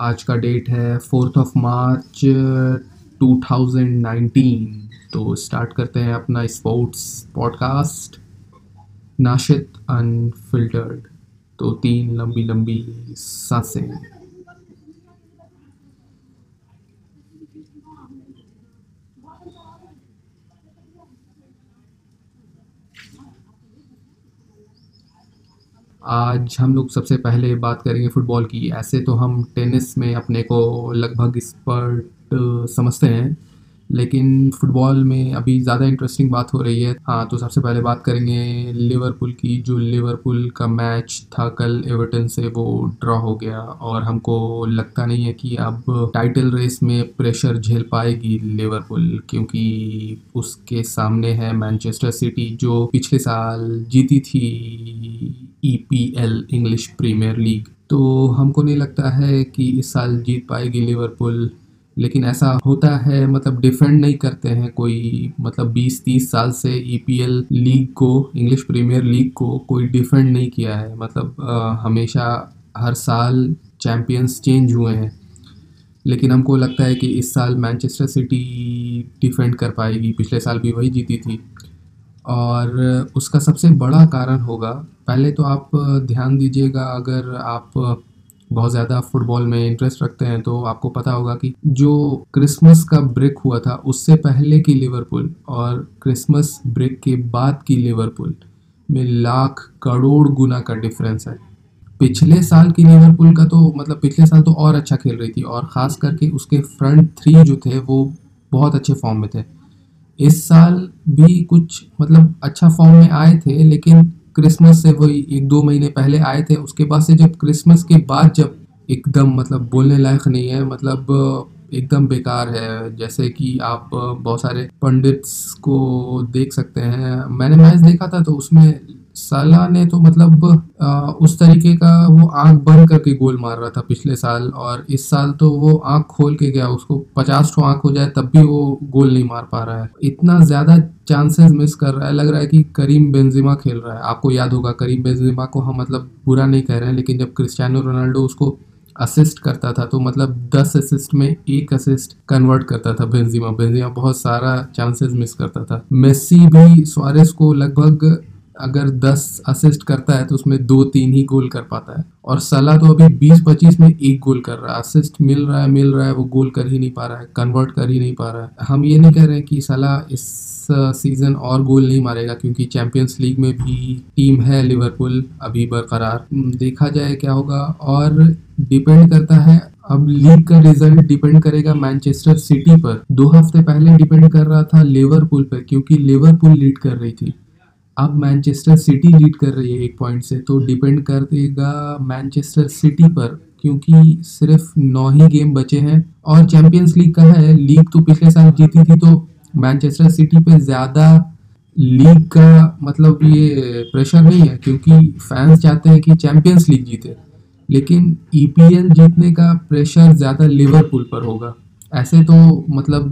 आज का डेट है फोर्थ ऑफ़ मार्च 2019 तो स्टार्ट करते हैं अपना स्पोर्ट्स पॉडकास्ट नाशित अनफिल्टर्ड तो तीन लंबी लंबी साँसें। आज हम लोग सबसे पहले बात करेंगे फ़ुटबॉल की। ऐसे तो हम टेनिस में अपने को लगभग एक्सपर्ट समझते हैं, लेकिन फ़ुटबॉल में अभी ज़्यादा इंटरेस्टिंग बात हो रही है। हाँ तो सबसे पहले बात करेंगे लिवरपूल की, जो लिवरपूल का मैच था कल एवर्टन से, वो ड्रॉ हो गया। और हमको लगता नहीं है कि अब टाइटल रेस में प्रेशर झेल पाएगी लिवरपूल क्योंकि उसके सामने है मैनचेस्टर सिटी जो पिछले साल जीती थी E P L English Premier League तो हमको नहीं लगता है कि इस साल जीत पाएगी लिवरपूल लेकिन ऐसा होता है मतलब डिफेंड नहीं करते हैं कोई मतलब 20-30 साल से ईपीएल लीग को इंग्लिश प्रीमियर लीग को कोई डिफेंड नहीं किया है। मतलब आ, हमेशा हर साल चैम्पियंस चेंज हुए हैं। लेकिन हमको लगता है कि इस साल मैनचेस्टर सिटी डिफेंड कर पाएगी। पिछले साल भी वही जीती थी। और उसका सबसे बड़ा कारण होगा, पहले तो आप ध्यान दीजिएगा, अगर आप बहुत ज़्यादा फुटबॉल में इंटरेस्ट रखते हैं तो आपको पता होगा कि जो क्रिसमस का ब्रेक हुआ था, उससे पहले की लिवरपूल और क्रिसमस ब्रेक के बाद की लिवरपूल में लाख करोड़ गुना का डिफरेंस है। पिछले साल की लिवरपूल का तो मतलब पिछले साल तो और अच्छा खेल रही थी और ख़ास करके उसके फ्रंट थ्री जो थे, वो बहुत अच्छे फॉर्म में थे। इस साल भी कुछ मतलब अच्छा फॉर्म में आए थे, लेकिन क्रिसमस से वही एक दो महीने पहले आए थे। उसके बाद से जब क्रिसमस के बाद जब एकदम मतलब बोलने लायक नहीं है मतलब एकदम बेकार है। जैसे कि आप बहुत सारे पंडित्स को देख सकते हैं। मैंने मैच देखा था तो उसमें साला ने तो मतलब आ, उस तरीके का वो आँख बंद करके गोल मार रहा था पिछले साल और इस साल तो वो आँख खोल के गया। उसको पचास ठो आँख हो जाए तब भी वो गोल नहीं मार पा रहा है। इतना ज़्यादा चांसेस मिस कर रहा है। लग रहा है कि करीम बेंजिमा खेल रहा है। आपको याद होगा करीम बेंजिमा को हम मतलब बुरा नहीं कह रहे हैं लेकिन जब क्रिस्टियानो रोनाल्डो उसको असिस्ट करता था तो मतलब दस असिस्ट में एक असिस्ट कन्वर्ट करता था बेंजिमा। बेंजिमा बहुत सारा चांसेस मिस करता था। मेस्सी भी स्वारेस को लगभग अगर 10 असिस्ट करता है तो उसमें दो तीन ही गोल कर पाता है। और सलाह तो अभी 20-25 में एक गोल कर रहा है। असिस्ट मिल रहा है, मिल रहा है, वो गोल कर ही नहीं पा रहा है कन्वर्ट कर ही नहीं पा रहा है। हम ये नहीं कह रहे हैं कि सलाह इस सीज़न और गोल नहीं मारेगा, क्योंकि चैंपियंस लीग में भी टीम है लिवरपूल अभी बरकरार। देखा जाए क्या होगा। और डिपेंड करता है, अब लीग का रिज़ल्ट डिपेंड करेगा मैनचेस्टर सिटी पर। दो हफ़्ते पहले डिपेंड कर रहा था लिवरपूल पर, क्योंकि लिवरपूल लीड कर रही थी। अब मैनचेस्टर सिटी लीड कर रही है एक पॉइंट से तो डिपेंड कर देगा मैनचेस्टर सिटी पर, क्योंकि सिर्फ़ नौ ही गेम बचे हैं। और चैंपियंस लीग का है लीग तो पिछले साल जीती थी तो मैनचेस्टर सिटी पे ज़्यादा लीग का मतलब ये प्रेशर नहीं है, क्योंकि फैंस चाहते हैं कि चैंपियंस लीग जीते। लेकिन ईपीएल जीतने का प्रेशर ज़्यादा लिवरपूल पर होगा। ऐसे तो मतलब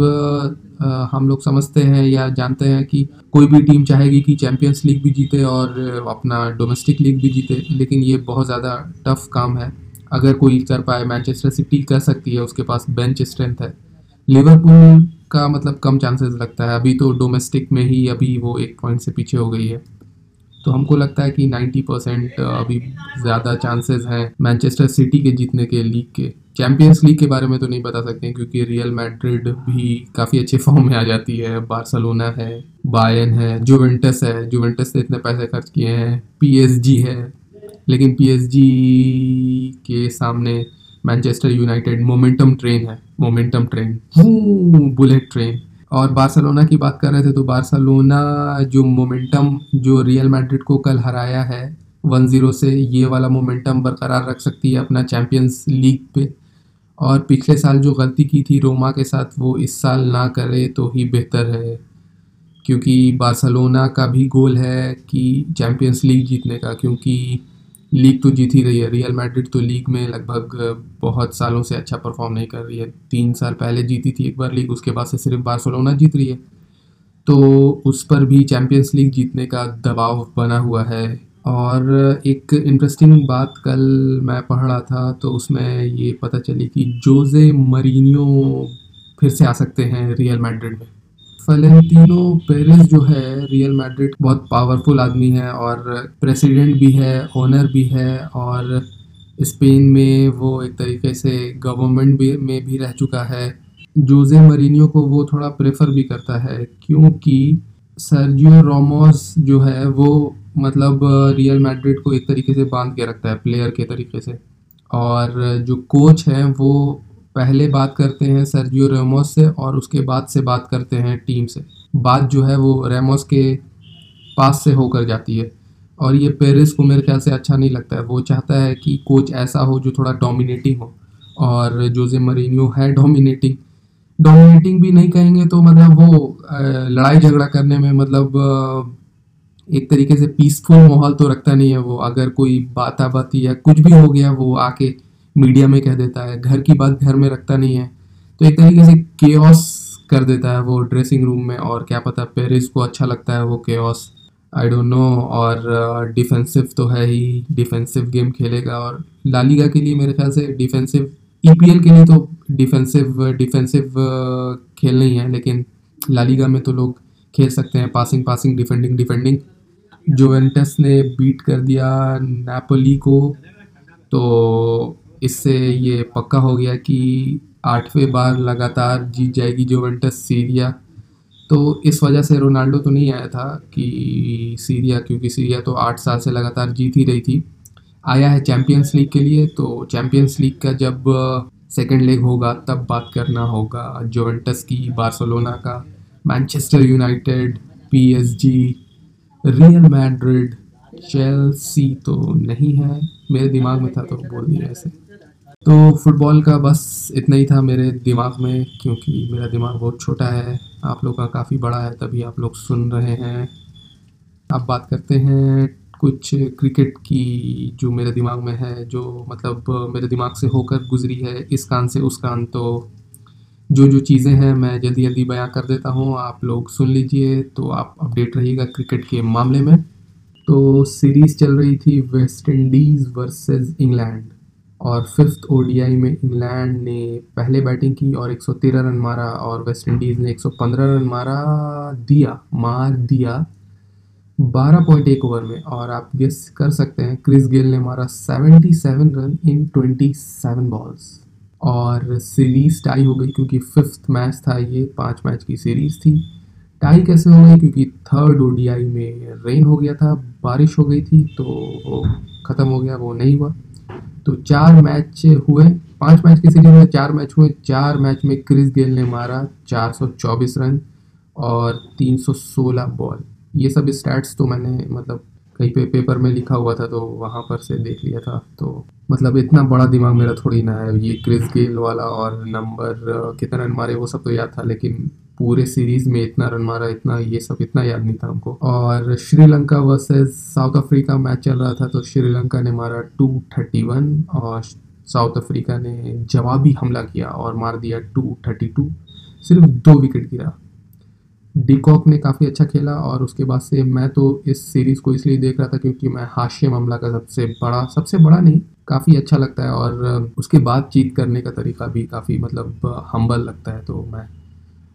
हम लोग समझते हैं या जानते हैं कि कोई भी टीम चाहेगी कि चैम्पियंस लीग भी जीते और अपना डोमेस्टिक लीग भी जीते, लेकिन ये बहुत ज़्यादा टफ काम है। अगर कोई कर पाए मैनचेस्टर सिटी कर सकती है, उसके पास बेंच स्ट्रेंथ है। लिवरपूल का मतलब कम चांसेस लगता है। अभी तो डोमेस्टिक में ही अभी वो एक पॉइंट से पीछे हो गई है। तो हमको लगता है कि 90 परसेंट अभी ज़्यादा चांसेस हैं मैनचेस्टर सिटी के जीतने के लीग के। चैंपियंस लीग के बारे में तो नहीं बता सकते क्योंकि रियल मैड्रिड भी काफ़ी अच्छे फॉर्म में आ जाती है। बार्सलोना है बायन है जुवेंटस है। जुवेंटस ने इतने पैसे खर्च किए हैं। पीएसजी है। लेकिन पीएसजी के सामने मैनचेस्टर यूनाइटेड मोमेंटम ट्रेन है। मोमेंटम ट्रेन बुलेट ट्रेन और बार्सलोना की बात कर रहे थे तो बार्सलोना जो मोमेंटम जो रियल मैड्रिड को कल हराया है वन ज़ीरो से ये वाला मोमेंटम बरकरार रख सकती है अपना चैम्पियंस लीग पे। और पिछले साल जो गलती की थी रोमा के साथ, वो इस साल ना करे तो ही बेहतर है। क्योंकि बार्सलोना का भी गोल है कि चैम्पियंस लीग जीतने का, क्योंकि लीग तो जीत ही रही है। रियल मैड्रिड तो लीग में लगभग बहुत सालों से अच्छा परफॉर्म नहीं कर रही है। तीन साल पहले जीती थी एक बार लीग, उसके बाद से सिर्फ़ बार्सोलोना जीत रही है। तो उस पर भी चैम्पियंस लीग जीतने का दबाव बना हुआ है। और एक इंटरेस्टिंग बात, कल मैं पढ़ रहा था तो उसमें ये पता चली कि जोजे मरीनियो फिर से आ सकते हैं रियल मैड्रिड में। फलेंटिनो पेरेस जो है रियल मैड्रिड बहुत पावरफुल आदमी है और प्रेसिडेंट भी है ओनर भी है और स्पेन में वो एक तरीके से गवर्नमेंट भी, में भी रह चुका है। जोजे मरीनियो को वो थोड़ा प्रेफर भी करता है क्योंकि सर्जियो रोमोस जो है, वो मतलब रियल मैड्रिड को एक तरीके से बाँध के रखता है प्लेयर के तरीके से। और जो कोच है, वो पहले बात करते हैं सर्जियो रेमोस से और उसके बाद से बात करते हैं टीम से। बात जो है वो रेमोस के पास से होकर जाती है। और ये पेरिस को मेरे ख्याल से अच्छा नहीं लगता है। वो चाहता है कि कोच ऐसा हो जो थोड़ा डोमिनेटिंग हो और जोजे मरीनियो है डोमिनेटिंग डोमिनेटिंग भी नहीं कहेंगे तो मतलब वो लड़ाई झगड़ा करने में मतलब एक तरीके से पीसफुल माहौल तो रखता नहीं है वो। अगर कोई बात बाती या कुछ भी हो गया वो आके मीडिया में कह देता है घर की बात घर में रखता नहीं है। तो एक तरीके से केओस कर देता है वो ड्रेसिंग रूम में और क्या पता पेरिस को अच्छा लगता है वो केओस आई डोंट नो और डिफेंसिव uh, तो है ही डिफेंसिव गेम खेलेगा और लालीगा के लिए मेरे ख्याल से डिफेंसिव ईपीएल के लिए तो डिफेंसिव डिफेंसिव खेल नहीं है लेकिन लालीगा में तो लोग खेल सकते हैं passing passing defending defending Juventus ने बीट कर दिया नेपोली को तो इससे ये पक्का हो गया कि आठवें बार लगातार जीत जाएगी जोवेंटस सीरिया। तो इस वजह से रोनाल्डो तो नहीं आया था कि सीरिया, क्योंकि सीरिया तो आठ साल से लगातार जीत ही रही थी। आया है चैम्पियंस लीग के लिए तो चैम्पियंस लीग का जब सेकेंड लेग होगा, तब बात करना होगा जोवेंटस की, बार्सोलोना का, Manchester United PSG Real Madrid, Chelsea तो नहीं है। मेरे दिमाग में था तो बोल दिया ऐसे तो फुटबॉल का बस इतना ही था मेरे दिमाग में, क्योंकि मेरा दिमाग बहुत छोटा है। आप लोग का काफ़ी बड़ा है, तभी आप लोग सुन रहे हैं। अब बात करते हैं कुछ क्रिकेट की जो मेरे दिमाग में है, जो मतलब मेरे दिमाग से होकर गुजरी है, इस कान से उस कान। तो जो जो चीज़ें हैं, मैं जल्दी जल्दी बयां कर देता हूँ। आप लोग सुन लीजिए तो आप अपडेट रहिएगा क्रिकेट के मामले में। तो सीरीज़ चल रही थी वेस्ट इंडीज़ वर्सेस इंग्लैंड। और फिफ्थ ओडीआई में इंग्लैंड ने पहले बैटिंग की और 113 रन मारा और वेस्ट इंडीज़ ने 115 रन मारा, दिया, मार दिया 12.1 ओवर में। और आप गेस कर सकते हैं, क्रिस गेल ने मारा 77 रन इन 27 बॉल्स और सीरीज़ टाई हो गई क्योंकि फिफ्थ मैच था ये, पाँच मैच की सीरीज़ थी। टाई कैसे हो गई? क्योंकि थर्ड ओडीआई में रेन हो गया था, बारिश हो गई थी तो ख़त्म हो गया, वो नहीं हुआ। तो चार मैच हुए। पाँच मैच की सीरीज़ में चार मैच हुए। चार मैच में क्रिस गेल ने मारा 424 रन और 316 बॉल। ये सब स्टैट्स तो मैंने मतलब कहीं पे पेपर में लिखा हुआ था तो वहाँ पर से देख लिया था। तो मतलब इतना बड़ा दिमाग मेरा थोड़ी ना है। ये क्रिस गेल वाला और नंबर, कितना रन मारे, वो सब तो याद था, लेकिन पूरे सीरीज़ में इतना रन मारा, इतना ये सब, इतना याद नहीं था हमको। और Sri Lanka versus South Africa match चल रहा था तो श्रीलंका ने मारा 231 और साउथ अफ्रीका ने जवाबी हमला किया और मार दिया 232 सिर्फ़ दो विकेट गिरा। डिकॉक ने काफ़ी अच्छा खेला और उसके बाद से मैं तो इस सीरीज़ को इसलिए देख रहा था क्योंकि मैं हाशिया मामला का सबसे बड़ा सबसे बड़ा नहीं, काफ़ी अच्छा लगता है और उसके बाद चीत करने का तरीका भी काफ़ी मतलब हम्बल लगता है तो मैं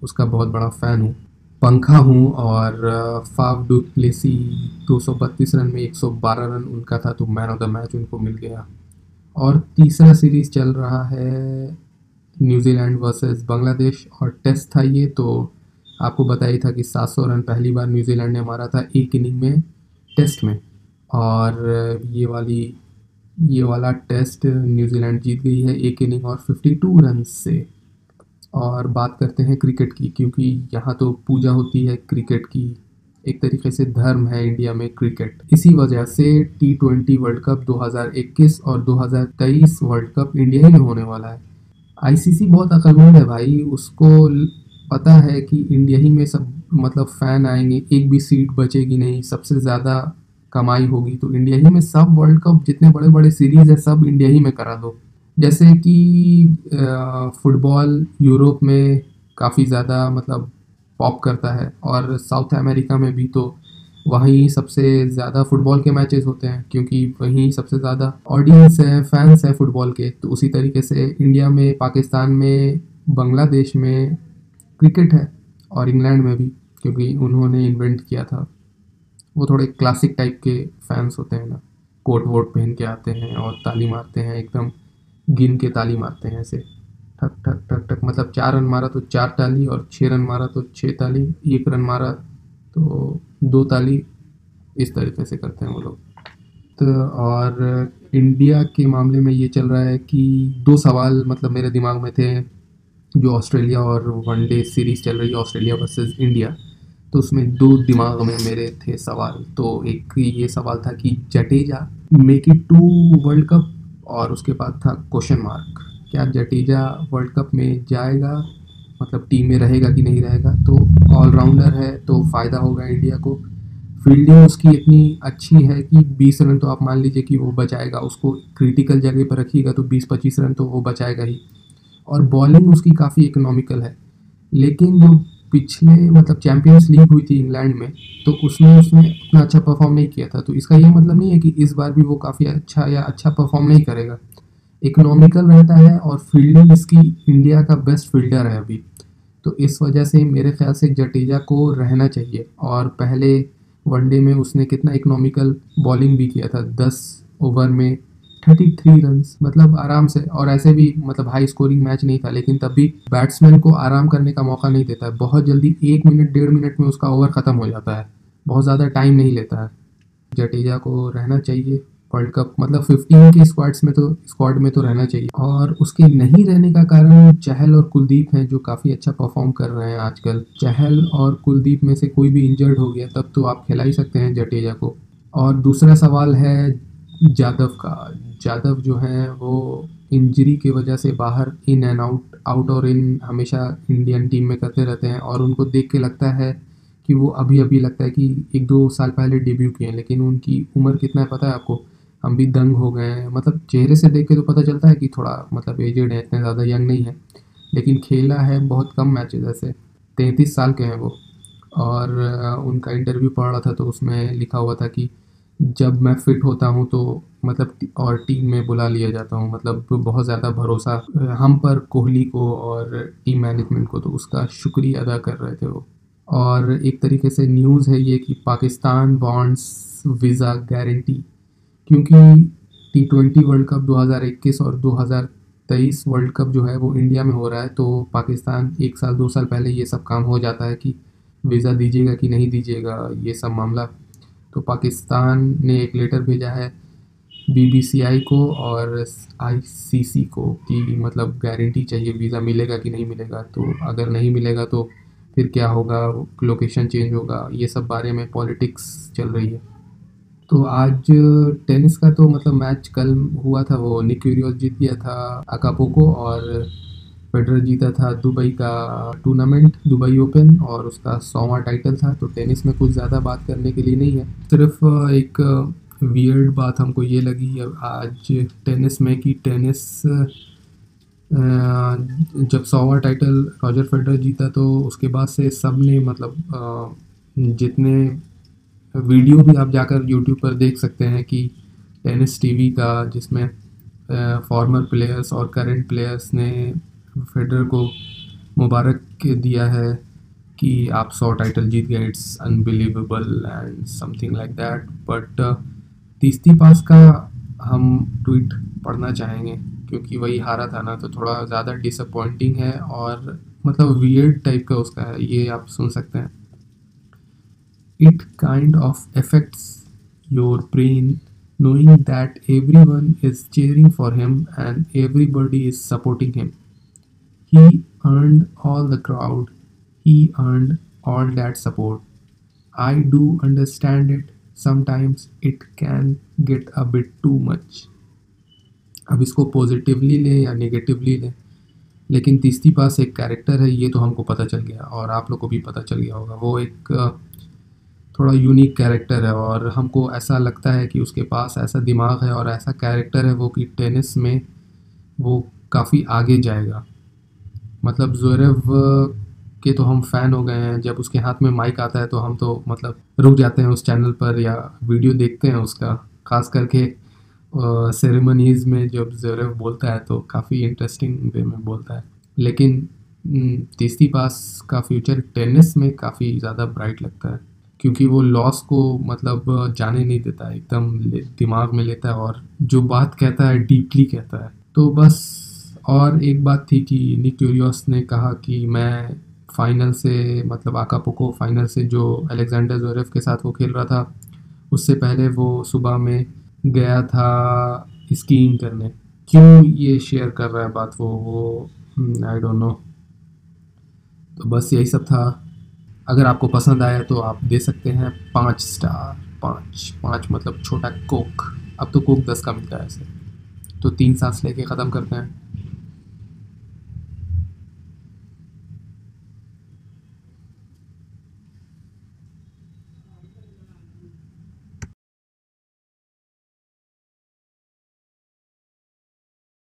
उसका बहुत बड़ा फ़ैन हूँ। पंखा हूँ और फाव डू प्लेसी दो रन में 112 रन उनका था तो मैन ऑफ़ द मैच उनको मिल गया। और तीसरा सीरीज़ चल रहा है न्यूजीलैंड वर्सेस बांग्लादेश और टेस्ट था ये तो आपको बताया था कि 700 रन पहली बार न्यूजीलैंड ने मारा था एक इनिंग में, टेस्ट में। और ये वाली, ये वाला टेस्ट न्यूजीलैंड जीत गई है एक इनिंग और 52 रन से। और बात करते हैं क्रिकेट की, क्योंकि यहाँ तो पूजा होती है क्रिकेट की। एक तरीके से धर्म है इंडिया में क्रिकेट। इसी वजह से टी ट्वेंटी वर्ल्ड कप 2021 और 2023 वर्ल्ड कप इंडिया ही में होने वाला है। आईसीसी बहुत अकलमंद है भाई। उसको पता है कि इंडिया ही में सब मतलब फ़ैन आएँगे, एक भी सीट बचेगी नहीं, सबसे ज़्यादा कमाई होगी तो इंडिया ही में सब वर्ल्ड कप जितने बड़े बड़े सीरीज़ है, सब इंडिया ही में करा दो। जैसे कि फुटबॉल यूरोप में काफ़ी ज़्यादा मतलब पॉप करता है और साउथ अमेरिका में भी तो वहीं सबसे ज़्यादा फुटबॉल के मैचेस होते हैं क्योंकि वहीं सबसे ज़्यादा ऑडियंस है, फैंस हैं फुटबॉल के। तो उसी तरीके से इंडिया में, पाकिस्तान में, बांग्लादेश में क्रिकेट है और इंग्लैंड में भी क्योंकि उन्होंने इन्वेंट किया था। वो थोड़े क्लासिक टाइप के फैंस होते हैं ना। कोट वोट पहन के आते हैं और ताली मारते हैं एकदम। गिन के ताली मारते हैं ऐसे। ठक ठक ठक ठक। मतलब चार रन मारा तो चार ताली और छः रन मारा तो छः ताली, एक रन मारा तो दो ताली। इस तरीके से करते हैं वो लोग। तो और इंडिया के मामले में ये चल रहा है कि दो सवाल मतलब मेरे दिमाग में थे, जो ऑस्ट्रेलिया और वनडे सीरीज़ चल रही है, ऑस्ट्रेलिया वर्सेस इंडिया। तो उसमें दो दिमाग में मेरे थे सवाल। तो एक ये सवाल था कि Jadeja make it to World Cup और उसके बाद था क्वेश्चन मार्क क्या जडेजा वर्ल्ड कप में जाएगा? मतलब टीम में रहेगा कि नहीं रहेगा? तो ऑलराउंडर है तो फ़ायदा होगा इंडिया को. फील्डिंग उसकी इतनी अच्छी है कि 20 रन तो आप मान लीजिए कि वो बचाएगा. उसको क्रिटिकल जगह पर रखिएगा तो 20-25 रन तो वो बचाएगा ही. और बॉलिंग उसकी काफ़ी इकोनॉमिकल है. लेकिन जो पिछले मतलब चैम्पियंस लीग हुई थी इंग्लैंड में तो उसमें उसने उतना अच्छा परफॉर्म नहीं किया था। तो इसका ये मतलब नहीं है कि इस बार भी वो काफ़ी अच्छा या अच्छा परफॉर्म नहीं करेगा। इकोनॉमिकल रहता है और फील्डिंग इसकी इंडिया का बेस्ट फील्डर है अभी। तो इस वजह से मेरे ख्याल से जडेजा को रहना चाहिए। और पहले वनडे में उसने कितना इकोनॉमिकल बॉलिंग भी किया था। दस ओवर में थर्टी थ्री रन मतलब आराम से, और ऐसे भी मतलब हाई स्कोरिंग मैच नहीं था, लेकिन तब भी बैट्समैन को आराम करने का मौका नहीं देता है। बहुत जल्दी एक मिनट डेढ़ मिनट में उसका ओवर ख़त्म हो जाता है। बहुत ज़्यादा टाइम नहीं लेता है। जडेजा को रहना चाहिए। वर्ल्ड कप मतलब फिफ्टीन के स्क्वाड्स में तो स्क्वाड में तो रहना चाहिए। और उसके नहीं रहने का कारण चहल और कुलदीप हैं, जो काफ़ी अच्छा परफॉर्म कर रहे हैं आजकल। चहल और कुलदीप में से कोई भी इंजर्ड हो गया, तब तो आप खिला ही सकते हैं जडेजा को। और दूसरा सवाल है जादव का। जादव जो है, वो इंजरी की वजह से बाहर इन एंड आउट आउट और इन हमेशा इंडियन टीम में करते रहते हैं और उनको देख के लगता है कि वो अभी अभी लगता है कि एक दो साल पहले डेब्यू किए हैं, लेकिन उनकी उम्र कितना है पता है आपको? हम भी दंग हो गए हैं। मतलब चेहरे से देख के तो पता चलता है कि थोड़ा मतलब एजेड है, इतने ज़्यादा यंग नहीं है, लेकिन खेला है बहुत कम मैचेस ऐसे। तैंतीस साल के हैं वो। और उनका इंटरव्यू पढ़ रहा था तो उसमें लिखा हुआ था कि जब मैं फिट होता हूँ तो मतलब और टीम में बुला लिया जाता हूँ। मतलब बहुत ज़्यादा भरोसा, हम पर कोहली को और टीम मैनेजमेंट को तो उसका शुक्रिया अदा कर रहे थे वो। और एक तरीके से न्यूज़ है ये कि पाकिस्तान बॉन्ड्स वीज़ा गारंटी क्योंकि टी ट्वेंटी वर्ल्ड कप 2021 और 2023 वर्ल्ड कप जो है वो इंडिया में हो रहा है तो पाकिस्तान एक साल, दो साल पहले ये सब काम हो जाता है कि वीज़ा दीजिएगा कि नहीं दीजिएगा, ये सब मामला। तो पाकिस्तान ने एक लेटर भेजा है बीबीसीआई को और आईसीसी को कि मतलब गारंटी चाहिए वीज़ा मिलेगा कि नहीं मिलेगा? तो अगर नहीं मिलेगा तो फिर क्या होगा? लोकेशन चेंज होगा? ये सब बारे में पॉलिटिक्स चल रही है। तो आज टेनिस का तो मतलब मैच कल हुआ था, वो निक्यूरियोस जीत गया था अकापोको और फेडरर जीता था दुबई का टूर्नामेंट दुबई ओपन और उसका सौवा टाइटल था तो टेनिस में कुछ ज़्यादा बात करने के लिए नहीं है। सिर्फ़ एक वियर्ड बात हमको ये लगी आज टेनिस में कि टेनिस जब सौवा टाइटल रॉजर फेडरर जीता तो उसके बाद से सबने मतलब जितने वीडियो भी आप जाकर यूट्यूब पर देख सकते हैं कि टेनिस टीवी का जिसमें फॉर्मर प्लेयर्स और करंट प्लेयर्स ने फेडर को मुबारक दिया है कि आप सौ टाइटल जीत गए. It's unbelievable and something like that but तीसती पास का हम ट्वीट पढ़ना चाहेंगे, क्योंकि वही हारा था ना तो थोड़ा ज़्यादा डिसअपॉइंटिंग है और मतलब वियर्ड टाइप का उसका है, ये आप सुन सकते हैं. It kind of affects your brain, knowing that everyone is cheering for him and everybody is supporting him. He earned all the crowd, he earned all that support. I do understand it, sometimes it can get a bit too much. अब इसको positively लें या negatively लें लेकिन तीसरी पास एक character है ये तो हमको पता चल गया और आप लोग को भी पता चल गया होगा वो एक थोड़ा यूनिक कैरेक्टर है और हमको ऐसा लगता है कि उसके पास ऐसा दिमाग है और ऐसा कैरेक्टर है वो कि टेनिस में वो काफ़ी आगे जाएगा मतलब जोरेव के तो हम फ़ैन हो गए हैं। जब उसके हाथ में माइक आता है तो हम तो मतलब रुक जाते हैं उस चैनल पर या वीडियो देखते हैं उसका। खास करके सेरेमनीज़ में जब ज़रव बोलता है तो काफ़ी इंटरेस्टिंग वे में बोलता है। लेकिन तीसरी पास का फ्यूचर टेनिस में काफ़ी ज़्यादा ब्राइट लगता है। क्योंकि वो लॉस को मतलब जाने नहीं देता, एकदम दिमाग में लेता है और जो बात कहता है डीपली कहता है। तो बस और एक बात थी कि निक क्यूरियस ने कहा कि मैं फाइनल से मतलब आकापोको फाइनल से जो अलेक्जेंडर जोरेफ के साथ वो खेल रहा था, उससे पहले वो सुबह में गया था स्कीइंग करने। क्यों ये शेयर कर रहा है बात वो वो आई डोंट नो तो बस यही सब था। अगर आपको पसंद आया तो आप दे सकते हैं पाँच स्टार, पाँच पाँच मतलब छोटा कोक। अब तो कोक दस का मिलता है ऐसे। तो तीन सांस लेके ख़त्म करते हैं।